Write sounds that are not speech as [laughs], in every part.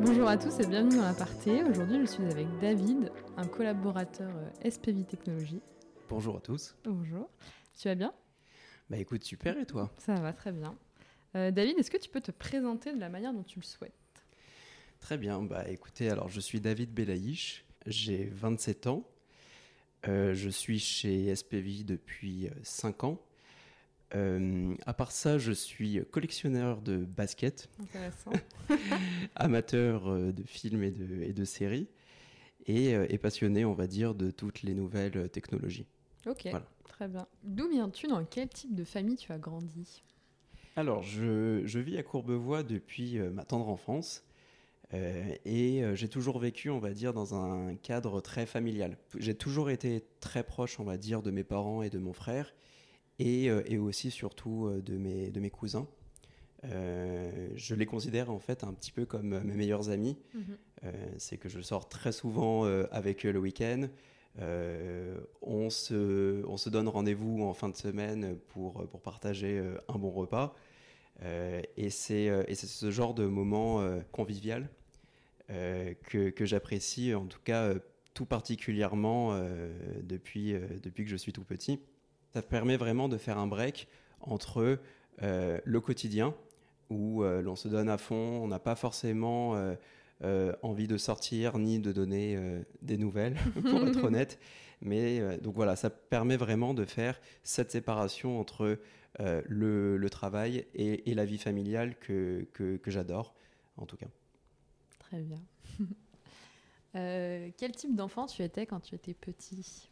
Bonjour à tous et bienvenue dans l'aparté. Aujourd'hui, je suis avec David, un collaborateur euh, SPV Technologies. Bonjour à tous. Bonjour. Tu vas bien? Bah écoute, super et toi? Ça va très bien. Euh, David, est-ce que tu peux te présenter de la manière dont tu le souhaites? Très bien, bah écoutez, alors je suis David Belaïch, j'ai 27 ans, Euh, je suis chez SPV depuis 5 ans. Euh, à part ça, je suis collectionneur de basket, Intéressant. [laughs] amateur euh, de films et de, et de séries, et, euh, et passionné, on va dire, de toutes les nouvelles euh, technologies. ok, Voilà. très bien. D'où viens-tu? Dans quel type de famille tu as grandi? Alors, je, je vis à Courbevoie depuis euh, ma tendre enfance. Euh, et euh, j'ai toujours vécu, on va dire, dans un cadre très familial. J'ai toujours été très proche, on va dire, de mes parents et de mon frère, et, euh, et aussi surtout de mes, de mes cousins. Euh, je les considère en fait un petit peu comme mes meilleurs amis. Euh, c'est que je sors très souvent euh, avec eux le week-end. On, se, on se donne rendez-vous en fin de semaine pour, pour partager un bon repas. Et c'est ce genre de moment convivial que, que j'apprécie, en tout cas euh, tout particulièrement euh, depuis, euh, depuis que je suis tout petit. Ça permet vraiment de faire un break entre euh, le quotidien, où euh, l'on se donne à fond, on n'a pas forcément euh, euh, envie de sortir ni de donner euh, des nouvelles, [laughs] pour être [laughs] honnête. Mais euh, donc voilà, ça permet vraiment de faire cette séparation entre euh, le, le travail et, et la vie familiale que, que, que j'adore, en tout cas. Très bien. [laughs] Euh, quel type d'enfant tu étais quand tu étais petit?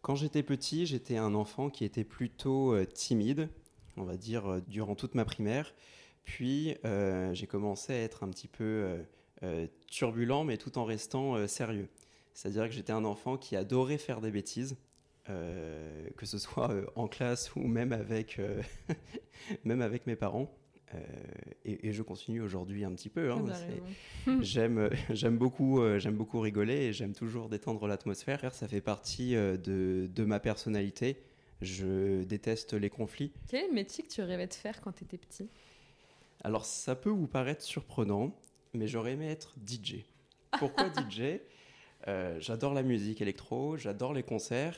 Quand j'étais petit, j'étais un enfant qui était plutôt euh, timide, on va dire, euh, durant toute ma primaire. Puis j'ai commencé à être un petit peu turbulent, mais tout en restant sérieux. C'est-à-dire que j'étais un enfant qui adorait faire des bêtises, que ce soit en classe ou même avec, [laughs] même avec mes parents. Euh, et, et je continue aujourd'hui un petit peu. hein. [laughs] J'aime, euh, j'aime beaucoup, euh, j'aime beaucoup rigoler et j'aime toujours détendre l'atmosphère. Ça fait partie euh, de, de ma personnalité. Je déteste les conflits. Quel est le métier que tu rêvais de faire quand tu étais petit? Alors ça peut vous paraître surprenant, mais j'aurais aimé être DJ. Pourquoi [laughs] DJ J'adore la musique électro, j'adore les concerts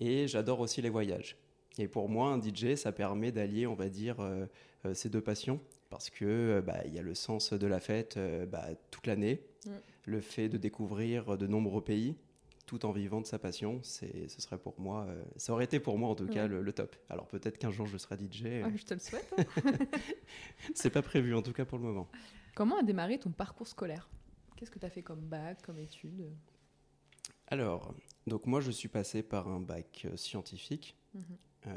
et j'adore aussi les voyages. Et pour moi, un DJ, ça permet d'allier, on va dire, euh, euh, ces deux passions. Parce que euh, bah, il y a le sens de la fête euh, bah, toute l'année, Mm. le fait de découvrir de nombreux pays, tout en vivant de sa passion, c'est, ce serait pour moi, euh, ça aurait été pour moi en tout cas le, le top. Alors peut-être qu'un jour je serai DJ, euh, Ah, Je te le souhaite. hein. [laughs] c'est pas prévu en tout cas pour le moment. Comment a démarré ton parcours scolaire? Qu'est-ce que tu as fait comme bac, comme études? Alors, donc moi je suis passé par un bac euh, scientifique. Mhm. Euh,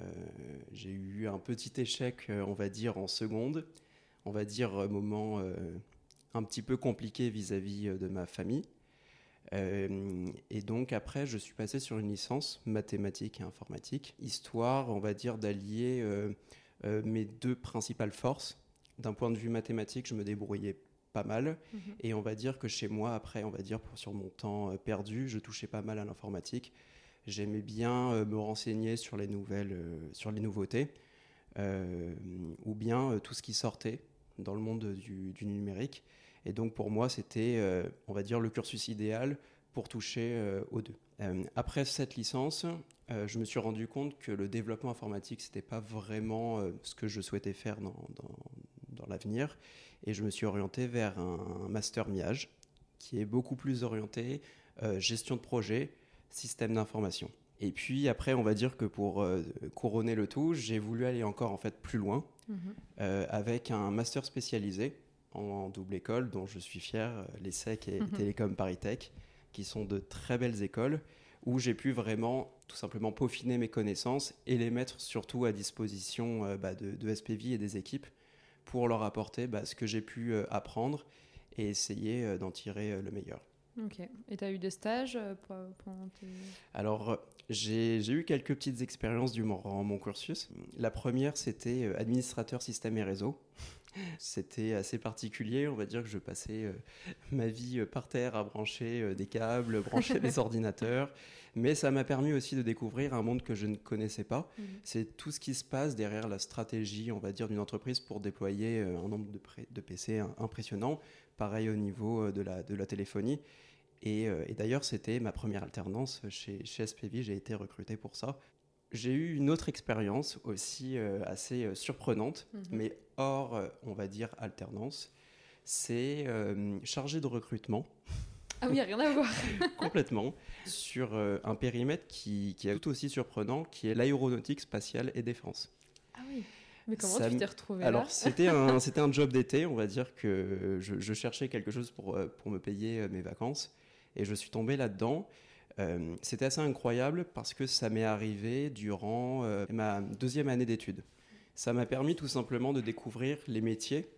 j'ai eu un petit échec, euh, on va dire, en seconde. On va dire euh, moment un petit peu compliqué vis-à-vis de ma famille. Euh, et donc après, je suis passé sur une licence mathématiques et informatique, histoire, on va dire, d'allier euh, euh, mes deux principales forces. D'un point de vue mathématique, je me débrouillais pas mal. Mhm. Et on va dire que chez moi, après, on va dire pour, sur mon temps perdu, je touchais pas mal à l'informatique. J'aimais bien euh, me renseigner sur les nouvelles, euh, sur les nouveautés, euh, ou bien tout ce qui sortait dans le monde du, numérique. Et donc pour moi, c'était, on va dire, le cursus idéal pour toucher aux deux. Après cette licence, je me suis rendu compte que le développement informatique, c'était pas vraiment ce que je souhaitais faire dans, l'avenir. Et je me suis orienté vers un, un master MIAGE, qui est beaucoup plus orienté euh, gestion de projet, système d'information. Et puis après, on va dire que pour euh, couronner le tout, j'ai voulu aller encore en fait plus loin Mhm. euh, avec un master spécialisé en double école dont je suis fier, euh, l'ESSEC et Mhm. Télécom Paritech, qui sont de très belles écoles où j'ai pu vraiment tout simplement peaufiner mes connaissances et les mettre surtout à disposition euh, bah, de, de SPV et des équipes pour leur apporter bah, ce que j'ai pu apprendre et essayer d'en tirer le meilleur. Ok. Et tu as eu des stages euh, pendant tes... Alors, euh, j'ai j'ai eu quelques petites expériences durant mon cursus. La première, c'était euh, administrateur système et réseau. C'était assez particulier, on va dire que je passais euh, ma vie euh, par terre à brancher euh, des câbles, [laughs] brancher des ordinateurs, mais ça m'a permis aussi de découvrir un monde que je ne connaissais pas. Mhm. C'est tout ce qui se passe derrière la stratégie, on va dire, d'une entreprise pour déployer un nombre de, PC im- impressionnant. Pareil au niveau de la, de la téléphonie. Et, et d'ailleurs, c'était ma première alternance chez, chez SPV. J'ai été recruté pour ça. J'ai eu une autre expérience aussi euh, assez euh, surprenante, Mhm. mais hors, euh, on va dire, alternance. C'est chargé de recrutement Ah oui, rien à voir. [laughs] complètement sur un périmètre qui, qui est tout aussi surprenant, qui est l'aéronautique spatiale et défense. Ah oui. Mais comment Ça tu t'es retrouvé Alors c'était [laughs] un, c'était un job d'été, on va dire que je, je cherchais quelque chose pour, pour me payer mes vacances et je suis tombé là-dedans. Euh, c'était assez incroyable parce que ça m'est arrivé durant euh, ma deuxième année d'études. Ça m'a permis tout simplement de découvrir les métiers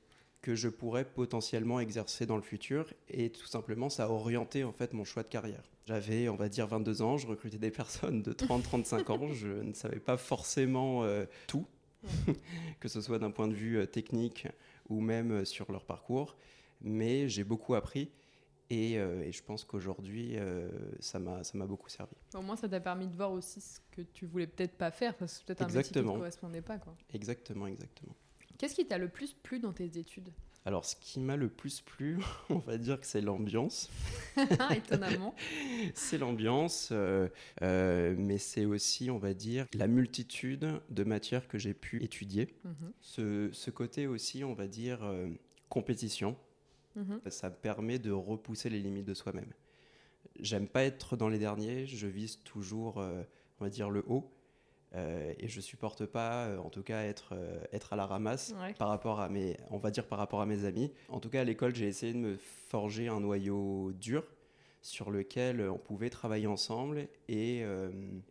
que je pourrais potentiellement exercer dans le futur et tout simplement ça a orienté en fait mon choix de carrière. J'avais on va dire 22 ans, je recrutais des [laughs] personnes de 30-35 ans, je ne savais pas forcément euh, tout, [laughs] que ce soit d'un point de vue technique ou même sur leur parcours, mais j'ai beaucoup appris et, euh, et je pense qu'aujourd'hui euh, ça m'a beaucoup servi. Au moins, ça t'a permis de voir aussi ce que tu voulais peut-être pas faire, parce que c'est peut-être un métier qui ne correspondait pas. quoi. Exactement, exactement. Qu'est-ce qui t'a le plus plu dans tes études? Alors ce qui m'a le plus plu, [laughs] on va dire que c'est l'ambiance. [laughs] Étonnamment. [laughs] c'est l'ambiance, euh, euh, mais c'est aussi, on va dire, la multitude de matières que j'ai pu étudier. Mhm, Ce, ce côté aussi, on va dire, compétition, mhm. ça me permet de repousser les limites de soi-même. J'aime pas être dans les derniers, je vise toujours, euh, on va dire, le haut. euh, et je supporte pas, euh, en tout cas, être, être à la ramasse Ouais. par rapport à mes, on va dire par rapport à mes amis. En tout cas, à l'école, j'ai essayé de me forger un noyau dur sur lequel on pouvait travailler ensemble et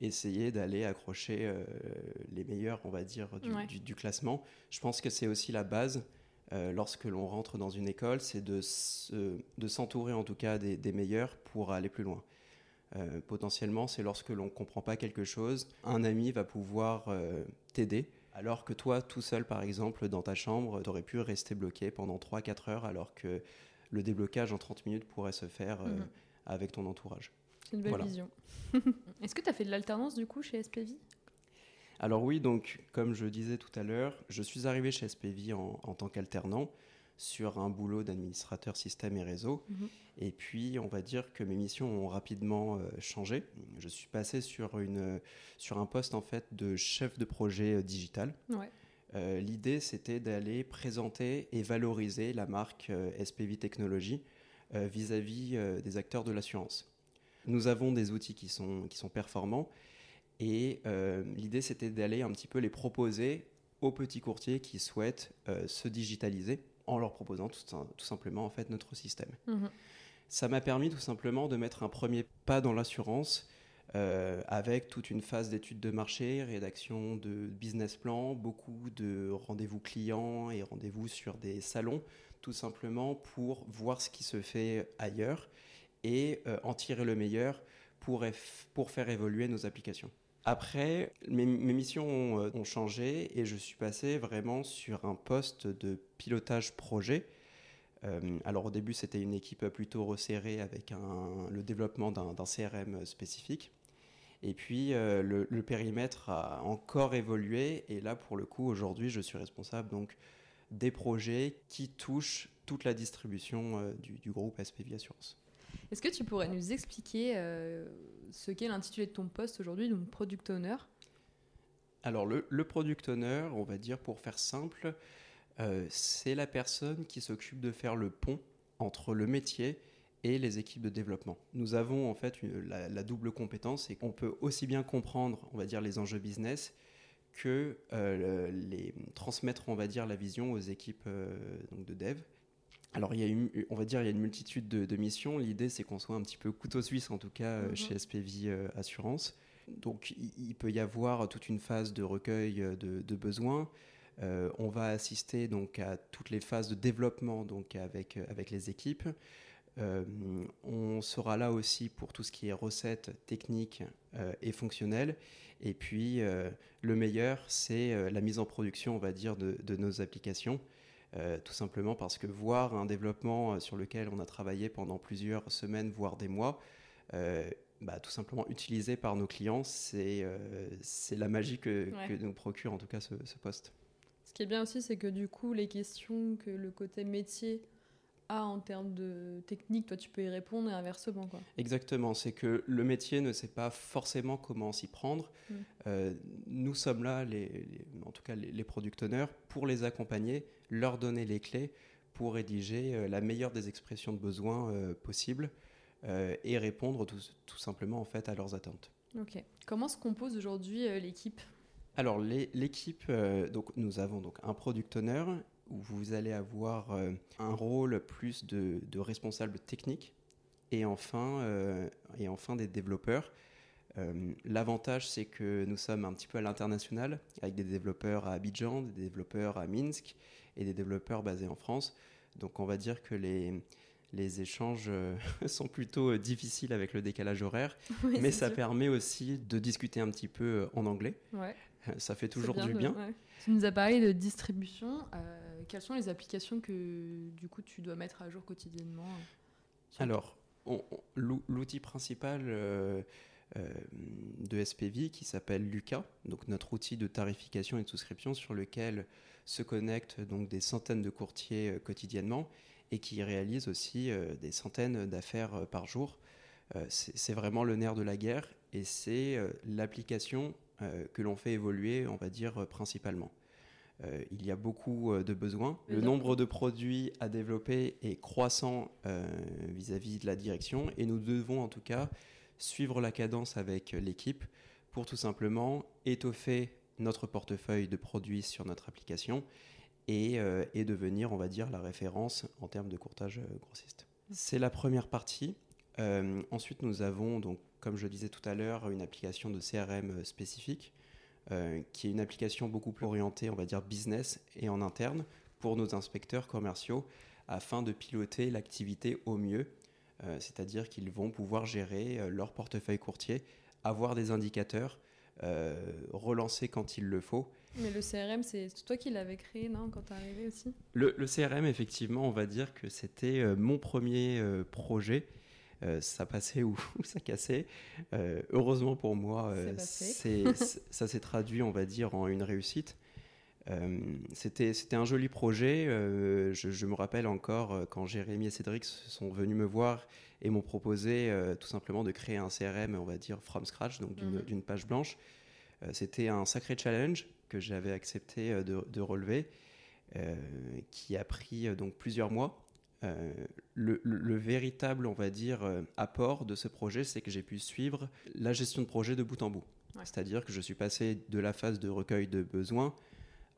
essayer d'aller accrocher les meilleurs, on va dire, du, Ouais. du- du classement. Je pense que c'est aussi la base lorsque l'on rentre dans une école, c'est de, se- de s'entourer en tout cas des, des meilleurs pour aller plus loin. Euh, potentiellement, c'est lorsque l'on ne comprend pas quelque chose, un ami va pouvoir euh, t'aider, alors que toi, tout seul, par exemple, dans ta chambre, tu aurais pu rester bloqué pendant 3-4 heures, alors que le déblocage en 30 minutes pourrait se faire euh, Mhm. avec ton entourage. C'est une belle Voilà. vision. [laughs] Est-ce que tu as fait de l'alternance du coup chez SPV Alors oui, donc comme je disais tout à l'heure, je suis arrivé chez SPV en, en tant qu'alternant sur un boulot d'administrateur système et réseau. Mhm. Et puis, on va dire que mes missions ont rapidement euh, changé. Je suis passé sur, une, sur un poste en fait de chef de projet euh, digital. Ouais. Euh, L'idée, c'était d'aller présenter et valoriser la marque SPV Technologies vis-à-vis euh, des acteurs de l'assurance. Nous avons des outils qui sont, qui sont performants et euh, l'idée, c'était d'aller un petit peu les proposer aux petits courtiers qui souhaitent euh, se digitaliser en leur proposant tout, tout simplement en fait notre système. Mhm. Ça m'a permis tout simplement de mettre un premier pas dans l'assurance euh, avec toute une phase d'étude de marché, rédaction de business plan, beaucoup de rendez-vous clients et rendez-vous sur des salons, tout simplement pour voir ce qui se fait ailleurs et euh, en tirer le meilleur pour faire évoluer nos applications. Après, mes, missions ont, euh, ont changé et je suis passé vraiment sur un poste de pilotage projet. Euh, alors au début, c'était une équipe plutôt resserrée avec le développement d'un CRM spécifique. Et puis euh, le, le périmètre a encore évolué et là, pour le coup, aujourd'hui, je suis responsable donc des projets qui touchent toute la distribution euh, du, du groupe SPV Assurance. Est-ce que tu pourrais nous expliquer euh, ce qu'est l'intitulé de ton poste aujourd'hui, donc product owner? Alors le, product owner, on va dire pour faire simple, euh, c'est la personne qui s'occupe de faire le pont entre le métier et les équipes de développement. Nous avons en fait la, double compétence et qu'on peut aussi bien comprendre, on va dire, les enjeux business que euh, transmettre, on va dire, la vision aux équipes de dev. Alors, il y a une, on va dire, il y a une multitude de, de missions. L'idée, c'est qu'on soit un petit peu couteau suisse, en tout cas, euh, Mhm. chez SPV euh, Assurance. Donc, il, peut y avoir toute une phase de recueil euh, de, de besoins. Euh, on va assister donc à toutes les phases de développement donc avec, avec les équipes. Euh, on sera là aussi pour tout ce qui est recettes techniques euh, et fonctionnelles. Et puis, le meilleur, c'est la mise en production, on va dire, de, de nos applications. Tout simplement parce que voir un développement sur lequel on a travaillé pendant plusieurs semaines, voire des mois, bah, tout simplement utilisé par nos clients, c'est c'est la magie que, nous procure en tout cas ce, ce poste. Ce qui est bien aussi, c'est que du coup, les questions que le côté métier en termes de technique, toi tu peux y répondre et inversement. Quoi. Exactement, c'est que le métier ne sait pas forcément comment s'y prendre. Mm. Euh, nous sommes là, les, en tout cas les, product owners, pour les accompagner, leur donner les clés pour rédiger euh, la meilleure des expressions de besoins euh, possibles et répondre tout, tout, simplement en fait à leurs attentes. Ok. Comment se compose aujourd'hui l'équipe? Alors l'équipe, donc nous avons donc un product owner où vous allez avoir euh, un rôle plus de, responsable technique et enfin, euh, et enfin des développeurs. Euh, l'avantage, c'est que nous sommes un petit peu à l'international, avec des développeurs à Abidjan, des développeurs à Minsk et des développeurs basés en France. Donc on va dire que les, les échanges [laughs] sont plutôt difficiles avec le décalage horaire, [laughs] mais ça permet aussi de discuter un petit peu en anglais. Ouais. Ça fait toujours du bien. Tu nous as parlé de distribution. Euh, quelles sont les applications que du coup tu dois mettre à jour quotidiennement euh, Alors, l'outil principal euh, de SPV qui s'appelle Luca, donc notre outil de tarification et de souscription sur lequel se connectent donc des centaines de courtiers quotidiennement et qui réalise aussi des centaines d'affaires par jour. c'est vraiment le nerf de la guerre et c'est l'application euh, que l'on fait évoluer, on va dire, euh, principalement. Euh, il y a beaucoup de besoins. Le nombre de produits à développer est croissant vis-à-vis de la direction et nous devons en tout cas suivre la cadence avec l'équipe pour tout simplement étoffer notre portefeuille de produits sur notre application et, et, devenir, on va dire, la référence en termes de courtage grossiste. C'est la première partie. ensuite, nous avons donc comme je disais tout à l'heure, une application de CRM spécifique, euh, qui est une application beaucoup plus orientée, on va dire, business et en interne pour nos inspecteurs commerciaux, afin de piloter l'activité au mieux. Euh, c'est-à-dire qu'ils vont pouvoir gérer euh, leur portefeuille courtier, avoir des indicateurs, relancer quand il le faut. Mais le CRM, c'est toi qui l'avais créé, non, quand tu es arrivé aussi? Le, le, CRM, effectivement, on va dire que c'était mon premier projet euh, ça passait [laughs] ou, ça cassait. Euh, heureusement pour moi, euh, [laughs] ça s'est traduit, on va dire, en une réussite. C'était un joli projet. Je, me rappelle encore quand Jérémy et Cédric sont venus me voir et m'ont proposé tout simplement de créer un CRM, on va dire, from scratch, donc d'une mhm. page blanche. C'était un sacré challenge que j'avais accepté de, de relever, qui a pris donc plusieurs mois. Euh, le, véritable, on va dire, euh, apport de ce projet, c'est que j'ai pu suivre la gestion de projet de bout en bout. C'est-à-dire que je suis passé de la phase de recueil de besoins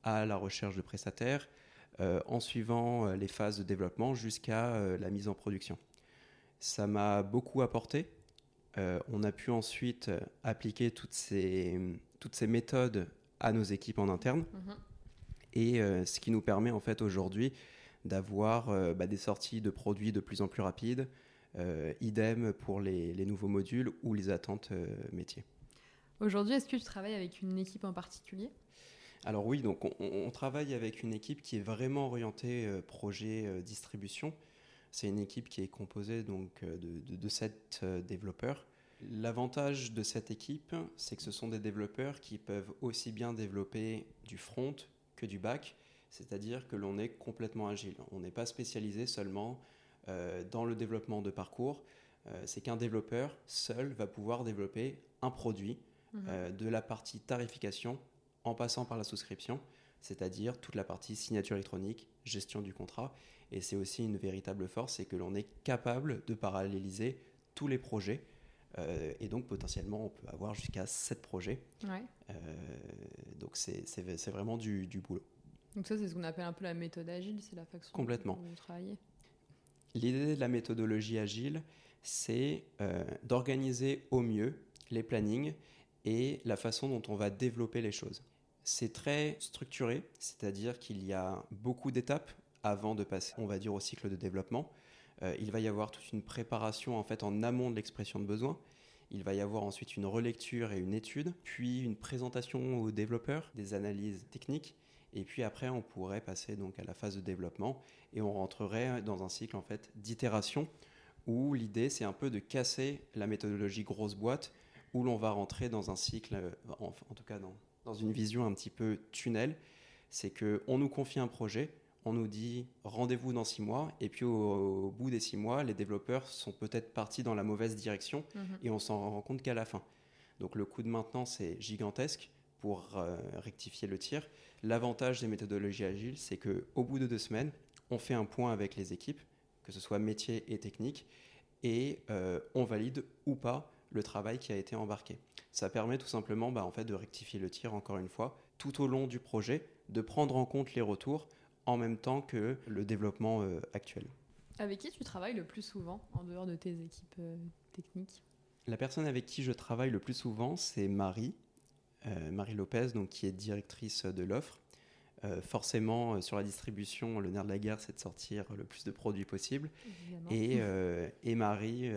à la recherche de prestataires, euh, en suivant les phases de développement jusqu'à la mise en production. Ça m'a beaucoup apporté. on a pu ensuite appliquer toutes ces, toutes ces méthodes à nos équipes en interne. Mhm. Et ce qui nous permet en fait aujourd'hui d'avoir euh, bah, des sorties de produits de plus en plus rapides. Euh, idem pour les, nouveaux modules ou les attentes euh, métiers. Aujourd'hui, est-ce que tu travailles avec une équipe en particulier? Alors oui, donc on, travaille avec une équipe qui est vraiment orientée projet distribution. C'est une équipe qui est composée donc de, de, sept développeurs. L'avantage de cette équipe, c'est que ce sont des développeurs qui peuvent aussi bien développer du front que du back, c'est-à-dire que l'on est complètement agile. On n'est pas spécialisé seulement euh, dans le développement de parcours. Euh, c'est qu'un développeur seul va pouvoir développer un produit mhm. euh, de la partie tarification en passant par la souscription, c'est-à-dire toute la partie signature électronique, gestion du contrat. Et c'est aussi une véritable force, c'est que l'on est capable de paralléliser tous les projets. et donc potentiellement, on peut avoir jusqu'à 7 projets. donc c'est vraiment du boulot. Donc ça, c'est ce qu'on appelle un peu la méthode agile, c'est la façon Complètement. dont vous travaillez. L'idée de la méthodologie agile, c'est euh, d'organiser au mieux les plannings et la façon dont on va développer les choses. C'est très structuré, c'est-à-dire qu'il y a beaucoup d'étapes avant de passer, on va dire, au cycle de développement. Euh, il va y avoir toute une préparation en fait en amont de l'expression de besoin. Il va y avoir ensuite une relecture et une étude, puis une présentation aux développeurs, des analyses techniques, et puis après on pourrait passer donc à la phase de développement et on rentrerait dans un cycle en fait d'itération où l'idée c'est un peu de casser la méthodologie grosse boîte où l'on va rentrer dans un cycle, en, en tout cas dans, dans, une vision un petit peu tunnel, c'est que on nous confie un projet, on nous dit rendez-vous dans six mois, et puis au, bout des six mois, les développeurs sont peut-être partis dans la mauvaise direction, mhm. et on s'en rend compte qu'à la fin. Donc le coût de maintenance est gigantesque pour euh, rectifier le tir. L'avantage des méthodologies agiles, c'est qu'au bout de deux semaines, on fait un point avec les équipes, que ce soit métier et technique, et euh, on valide ou pas le travail qui a été embarqué. Ça permet tout simplement bah, en fait, de rectifier le tir, encore une fois, tout au long du projet, de prendre en compte les retours, en même temps que le développement euh, actuel. Avec qui tu travailles le plus souvent en dehors de tes équipes euh, techniques? La personne avec qui je travaille le plus souvent, c'est Marie, euh, Marie Lopez, donc, qui est directrice de l'offre. forcément, sur la distribution, le nerf de la guerre, c'est de sortir le plus de produits possible. Et, [laughs] et, Marie,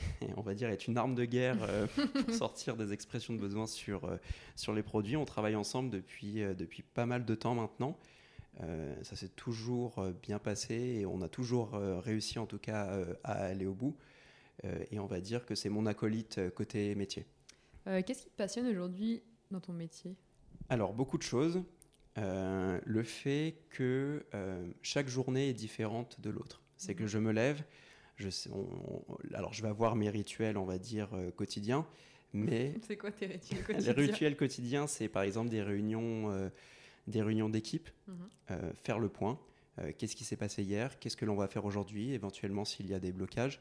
[laughs] on va dire, est une arme de guerre [laughs] pour sortir des expressions de besoin sur, sur les produits. On travaille ensemble depuis, depuis pas mal de temps maintenant. Euh, ça s'est toujours euh, bien passé et on a toujours euh, réussi en tout cas à aller au bout. et on va dire que c'est mon acolyte côté métier. Qu'est-ce qui te passionne aujourd'hui dans ton métier? Alors beaucoup de choses. le fait que chaque journée est différente de l'autre. C'est que mhm. je me lève, je sais, alors je vais avoir mes rituels, on va dire, quotidiens, mais... [laughs] c'est quoi tes rituels [laughs] quotidiens Les rituels quotidiens, c'est par exemple des réunions des réunions d'équipe, mhm. euh, faire le point. Euh, qu'est-ce qui s'est passé hier Qu'est-ce que l'on va faire aujourd'hui Éventuellement, s'il y a des blocages.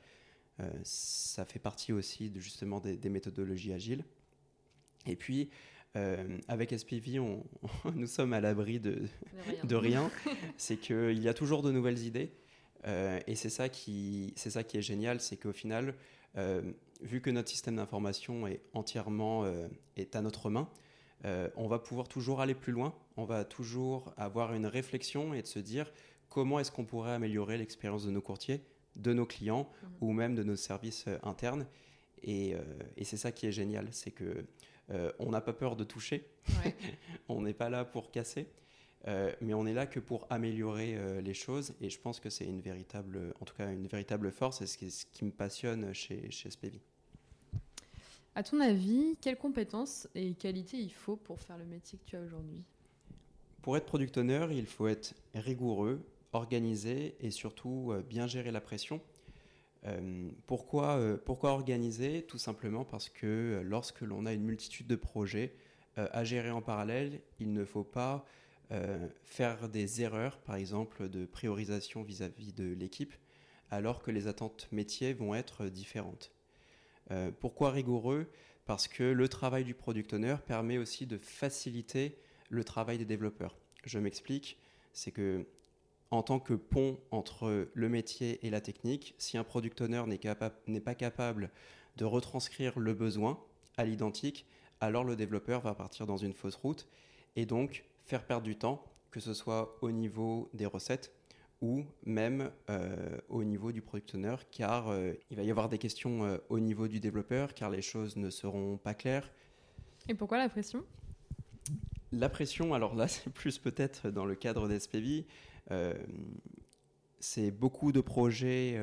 Euh, ça fait partie aussi de, justement des, méthodologies agiles. Et puis, avec SPV, on, [laughs] nous sommes à l'abri de, de rien. c'est qu'il y a toujours de nouvelles idées. Et c'est ça, qui, ça qui est génial, c'est qu'au final, vu que notre système d'information est entièrement est à notre main, euh, on va pouvoir toujours aller plus loin, on va toujours avoir une réflexion et de se dire comment est-ce qu'on pourrait améliorer l'expérience de nos courtiers, de nos clients mhm. ou même de nos services euh, internes. Euh, et, c'est ça qui est génial, c'est que on n'a pas peur de toucher, [laughs] on n'est pas là pour casser. Mais on est là que pour améliorer les choses et je pense que c'est une véritable, en tout cas une véritable force et ce qui, ce qui me passionne chez, chez SPV. À ton avis, quelles compétences et qualités il faut pour faire le métier que tu as aujourd'hui? Pour être product owner, il faut être rigoureux, organisé et surtout euh, bien gérer la pression. Euh, pourquoi, euh, pourquoi organiser? Tout simplement parce que lorsque l'on a une multitude de projets à gérer en parallèle, il ne faut pas faire des erreurs, par exemple de priorisation vis-à-vis -vis de l'équipe, alors que les attentes métiers vont être différentes. Euh, pourquoi rigoureux? Parce que le travail du product owner permet aussi de faciliter le travail des développeurs. Je m'explique, c'est que en tant que pont entre le métier et la technique, si un product owner n'est pas capable de retranscrire le besoin à l'identique, alors le développeur va partir dans une fausse route et donc faire perdre du temps, que ce soit au niveau des recettes, ou même euh, au niveau du product owner, car euh, il va y avoir des questions euh, au niveau du développeur, car les choses ne seront pas claires. Et pourquoi la pression? La pression, alors là, [laughs] c'est plus peut-être dans le cadre d'SPV. c'est beaucoup de projets.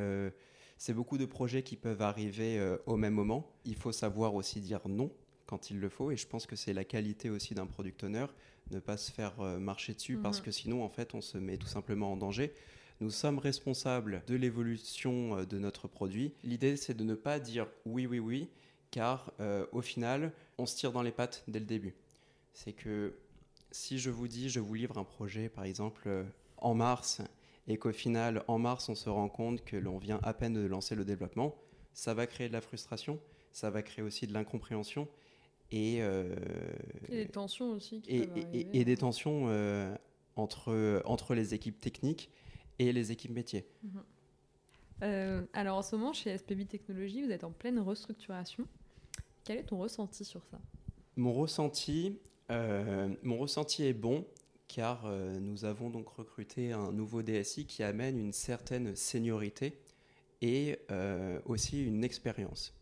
c'est beaucoup de projets qui peuvent arriver au même moment. Il faut savoir aussi dire non quand il le faut, et je pense que c'est la qualité aussi d'un product owner ne pas se faire euh, marcher dessus parce mhm. que sinon, en fait, on se met tout simplement en danger. Nous sommes responsables de l'évolution euh, de notre produit. L'idée, c'est de ne pas dire oui, oui, oui, car euh, au final, on se tire dans les pattes dès le début. C'est que si je vous dis, je vous livre un projet, par exemple, en mars, et qu'au final, en mars, on se rend compte que l'on vient à peine de lancer le développement, ça va créer de la frustration, ça va créer aussi de l'incompréhension, euh, et, des tensions aussi. et, des tensions euh, entre, entre les équipes techniques et les équipes métiers. Mhm. Euh, alors en ce moment, chez SPB Technologies, vous êtes en pleine restructuration. Quel est ton ressenti sur ça? Mon ressenti, mon ressenti est bon car nous avons donc recruté un nouveau DSI qui amène une certaine seniorité et aussi une expérience.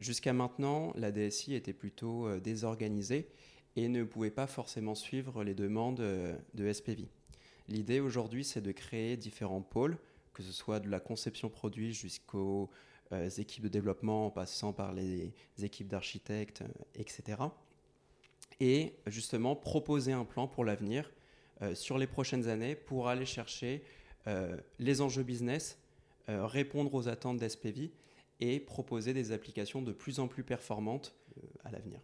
Jusqu'à maintenant, la DSI était plutôt désorganisée et ne pouvait pas forcément suivre les demandes de SPV. L'idée aujourd'hui, c'est de créer différents pôles, que ce soit de la conception produit jusqu'aux équipes de développement, en passant par les équipes d'architectes, etc. Et justement proposer un plan pour l'avenir sur les prochaines années pour aller chercher les enjeux business, répondre aux attentes d'SPV et proposer des applications de plus en plus performantes euh, à l'avenir.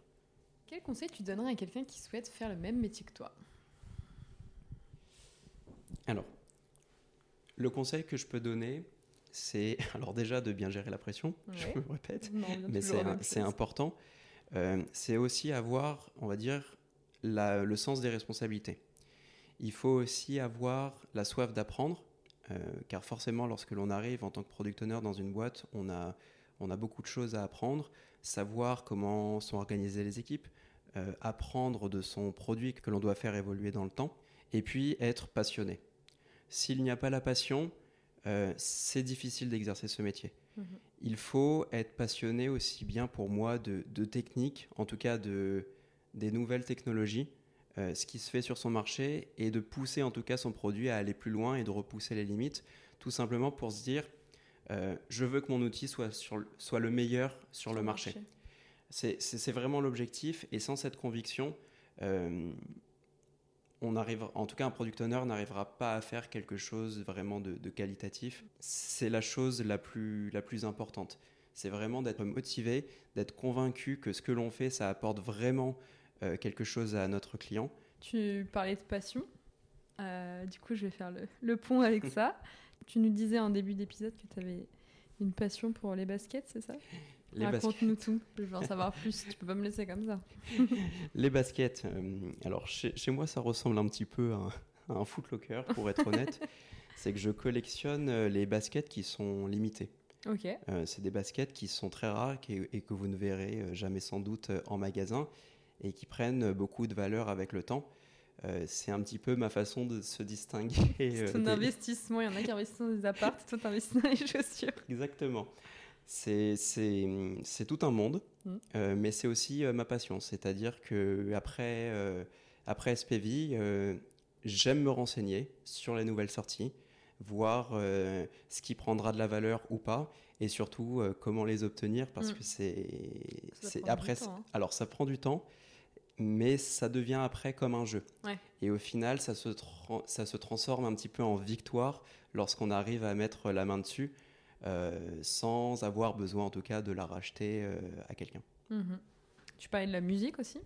Quel conseil tu donnerais à quelqu'un qui souhaite faire le même métier que toi? Alors, le conseil que je peux donner, c'est [laughs] alors déjà de bien gérer la pression, je me répète, mais c'est important. Euh, c'est aussi avoir, on va dire, le sens des responsabilités. Il faut aussi avoir la soif d'apprendre car forcément, lorsque l'on arrive en tant que product owner dans une boîte, on a, on a beaucoup de choses à apprendre, savoir comment sont organisées les équipes, euh, apprendre de son produit que l'on doit faire évoluer dans le temps, et puis être passionné. S'il n'y a pas la passion, euh, c'est difficile d'exercer ce métier. Mhm. Il faut être passionné aussi bien pour moi de, de techniques, en tout cas de, des nouvelles technologies, euh, ce qui se fait sur son marché et de pousser en tout cas son produit à aller plus loin et de repousser les limites, tout simplement pour se dire euh, je veux que mon outil soit, sur, soit le meilleur sur, le marché. C'est vraiment l'objectif et sans cette conviction, euh, on arrive, en tout cas un product owner n'arrivera pas à faire quelque chose vraiment de, de qualitatif. C'est la chose la plus, la plus importante. C'est vraiment d'être motivé, d'être convaincu que ce que l'on fait, ça apporte vraiment quelque chose à notre client. Tu parlais de passion. Euh, du coup, je vais faire le, pont avec [laughs] ça. Tu nous disais en début d'épisode que tu avais une passion pour les baskets, c'est ça? Raconte-nous tout. Je veux en [laughs] savoir plus. Tu peux pas me laisser comme ça. [laughs] les baskets. Euh, alors, chez, moi, ça ressemble un petit peu à, un footlocker, pour être honnête. c'est que je collectionne les baskets qui sont limitées. Ok. c'est des baskets qui sont très rares et que vous ne verrez jamais sans doute en magasin et qui prennent beaucoup de valeur avec le temps. Euh, c'est un petit peu ma façon de se distinguer. [laughs] C'est ton euh, investissement. Il y en a qui investissent dans des apparts, toi, tu investis dans les chaussures. Exactement. C'est tout un monde, mm. euh, mais c'est aussi ma passion. C'est-à-dire que après, après SPV, j'aime me renseigner sur les nouvelles sorties, voir ce qui prendra de la valeur ou pas, et surtout comment les obtenir, parce mm. que c'est après. Hein. Alors ça prend du temps, mais ça devient après comme un jeu. Et au final, ça se, ça se transforme un petit peu en victoire lorsqu'on arrive à mettre la main dessus, euh, sans avoir besoin en tout cas de la racheter euh, à quelqu'un. Mhm. Tu parlais de la musique aussi?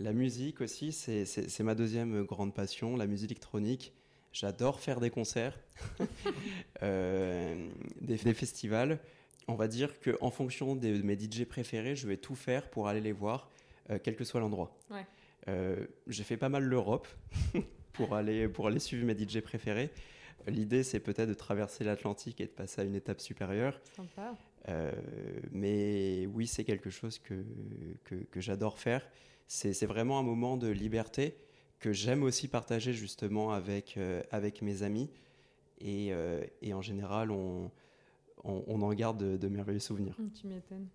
La musique aussi, c'est ma deuxième grande passion, la musique électronique. J'adore faire des concerts, [laughs] euh, des, des, festivals. On va dire qu'en fonction de mes DJ préférés, je vais tout faire pour aller les voir euh, quel que soit l'endroit. Euh, j'ai fait pas mal l'Europe [laughs] pour, aller, pour aller suivre mes DJ préférés. L'idée, c'est peut-être de traverser l'Atlantique et de passer à une étape supérieure. Sympa. Mais oui, c'est quelque chose que, que, j'adore faire. C'est vraiment un moment de liberté que j'aime aussi partager justement avec, avec mes amis. Et, et en général, on, on, en garde de, de merveilleux souvenirs. Tu m'étonnes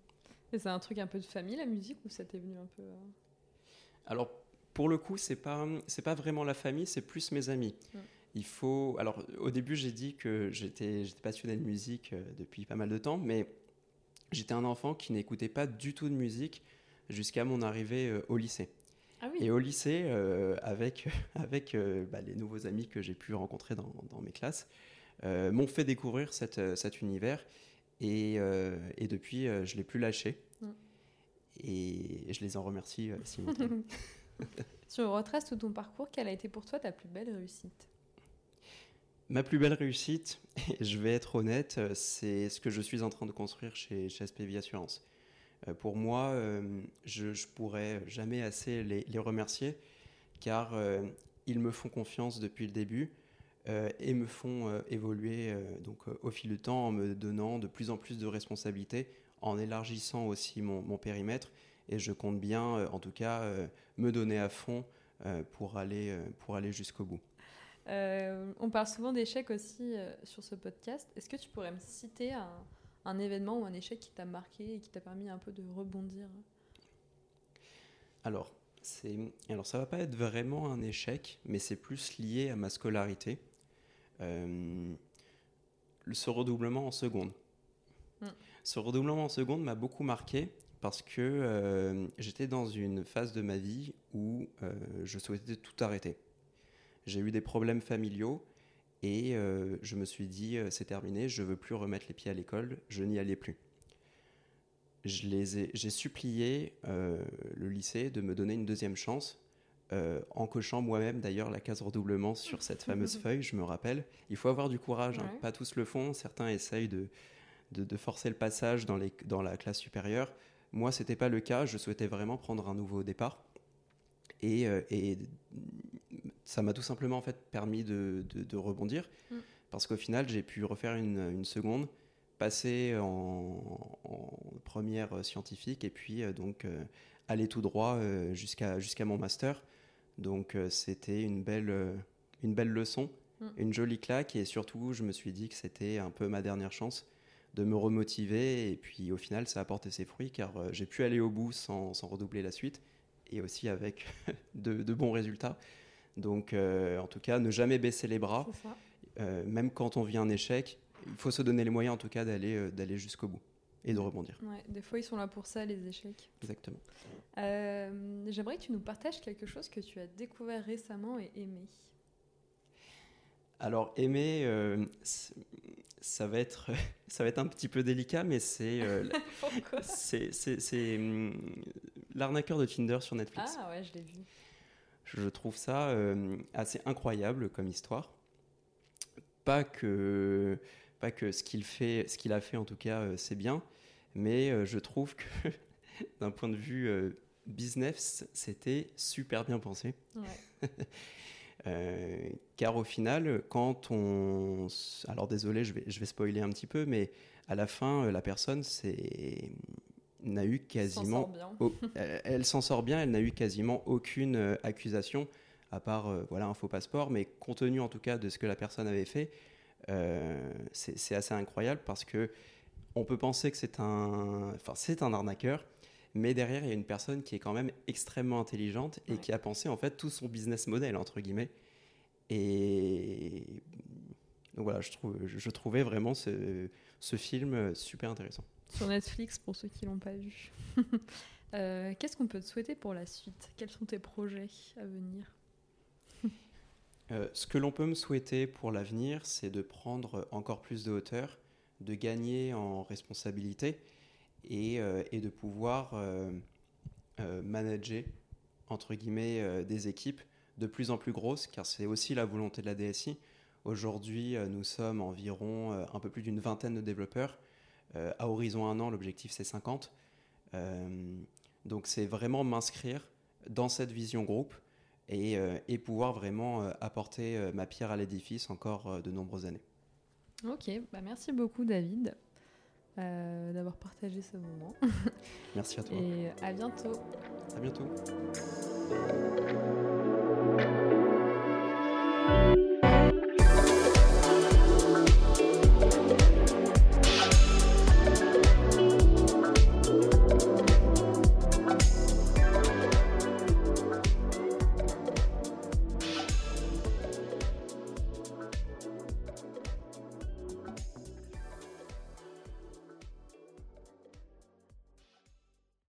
c'est un truc un peu de famille, la musique, ou ça t'est venu un peu euh Alors, pour le coup, c'est pas, c'est pas vraiment la famille, c'est plus mes amis. Il faut. Alors, au début, j'ai dit que j'étais, j'étais passionné de musique euh, depuis pas mal de temps, mais j'étais un enfant qui n'écoutait pas du tout de musique jusqu'à mon arrivée euh, au lycée. Ah oui. Et au lycée, avec, [laughs] avec bah, les nouveaux amis que j'ai pu rencontrer dans, dans mes classes, m'ont fait découvrir cette, cet univers. Et, et depuis, je ne l'ai plus lâché. Et je les en remercie euh, si [laughs] [laughs] Sur retrace tout ton parcours, quelle a été pour toi ta plus belle réussite? Ma plus belle réussite, je vais être honnête, euh, c'est ce que je suis en train de construire chez, chez SPV Assurance. Euh, pour moi, je ne pourrais jamais assez les, remercier car ils me font confiance depuis le début et me font évoluer donc, au fil du temps en me donnant de plus en plus de responsabilités en élargissant aussi mon, périmètre. Et je compte bien, euh, en tout cas, euh, me donner à fond euh, pour aller, pour aller jusqu'au bout. on parle souvent d'échecs aussi sur ce podcast. Est-ce que tu pourrais me citer un, un événement ou un échec qui t'a marqué et qui t'a permis un peu de rebondir Alors, c'est alors ça va pas être vraiment un échec, mais c'est plus lié à ma scolarité. Euh, ce redoublement en seconde. Mm. Ce redoublement en seconde m'a beaucoup marqué parce que euh, j'étais dans une phase de ma vie où euh, je souhaitais tout arrêter. J'ai eu des problèmes familiaux et euh, je me suis dit c'est terminé, je veux plus remettre les pieds à l'école, je n'y allais plus. J'ai supplié le lycée de me donner une deuxième chance en cochant moi-même d'ailleurs la case redoublement sur cette [laughs] fameuse feuille, je me rappelle. Il faut avoir du courage, hein. pas tous le font, certains essayent de, de, forcer le passage dans, les, dans la classe supérieure. Moi, ce n'était pas le cas. Je souhaitais vraiment prendre un nouveau départ. Et, euh, ça m'a tout simplement en fait permis de, rebondir. Mm. Parce qu'au final, j'ai pu refaire une, seconde, passer en, première scientifique et puis euh, donc euh, aller tout droit jusqu'à jusqu'à mon master. Donc c'était une belle, une belle leçon, mm. une jolie claque et surtout je me suis dit que c'était un peu ma dernière chance de me remotiver. Et puis au final, ça a apporté ses fruits car euh, j'ai pu aller au bout sans, redoubler la suite et aussi avec [laughs] de, bons résultats. Donc euh, en tout cas, ne jamais baisser les bras. Euh, même quand on vit un échec, il faut se donner les moyens en tout cas d'aller d'aller jusqu'au bout et de rebondir. des fois, ils sont là pour ça, les échecs. Exactement. J'aimerais que tu nous partages quelque chose que tu as découvert récemment et aimé. Alors, aimer, ça va être [laughs] ça va être un petit peu délicat, mais c'est euh, [laughs] c'est hum, l'arnaqueur de Tinder sur Netflix. Ah ouais, je l'ai vu. Je trouve ça euh, assez incroyable comme histoire. Pas que pas que ce qu'il fait, ce qu'il a fait en tout cas, euh, c'est bien, mais je trouve que [laughs] d'un point de vue business, c'était super bien pensé. Ouais. [laughs] Euh, car au final, quand on... Alors désolé, je vais, je vais spoiler un petit peu, mais à la fin, euh, la personne n'a eu quasiment... [laughs] elle, s'en sort bien, elle n'a eu quasiment aucune euh, accusation, à part voilà, un faux passeport, mais compte tenu en tout cas de ce que la personne avait fait, c'est assez incroyable parce que on peut penser que c'est un, enfin, c'est un arnaqueur, mais derrière, il y a une personne qui est quand même extrêmement intelligente et qui a pensé en fait tout son business model, entre guillemets. Et donc voilà, je, trouve, je, trouvais vraiment ce, ce, film super intéressant. Sur Netflix, pour ceux qui l'ont pas vu. [laughs] Euh, qu'est-ce qu'on peut te souhaiter pour la suite? Quels sont tes projets à venir? Euh, Ce que l'on peut me souhaiter pour l'avenir, c'est de prendre encore plus de hauteur, de gagner en responsabilité et, euh, et de pouvoir manager, entre guillemets, des équipes de plus en plus grosses, car c'est aussi la volonté de la DSI. Aujourd'hui, nous sommes environ un peu plus d'une vingtaine de développeurs. À horizon un an, l'objectif c'est 50. donc c'est vraiment m'inscrire dans cette vision groupe et, et pouvoir vraiment apporter ma pierre à l'édifice encore de nombreuses années. Ok, bah merci beaucoup David. Euh, d'avoir partagé ce moment. [laughs] Merci à toi. Et à bientôt. À bientôt.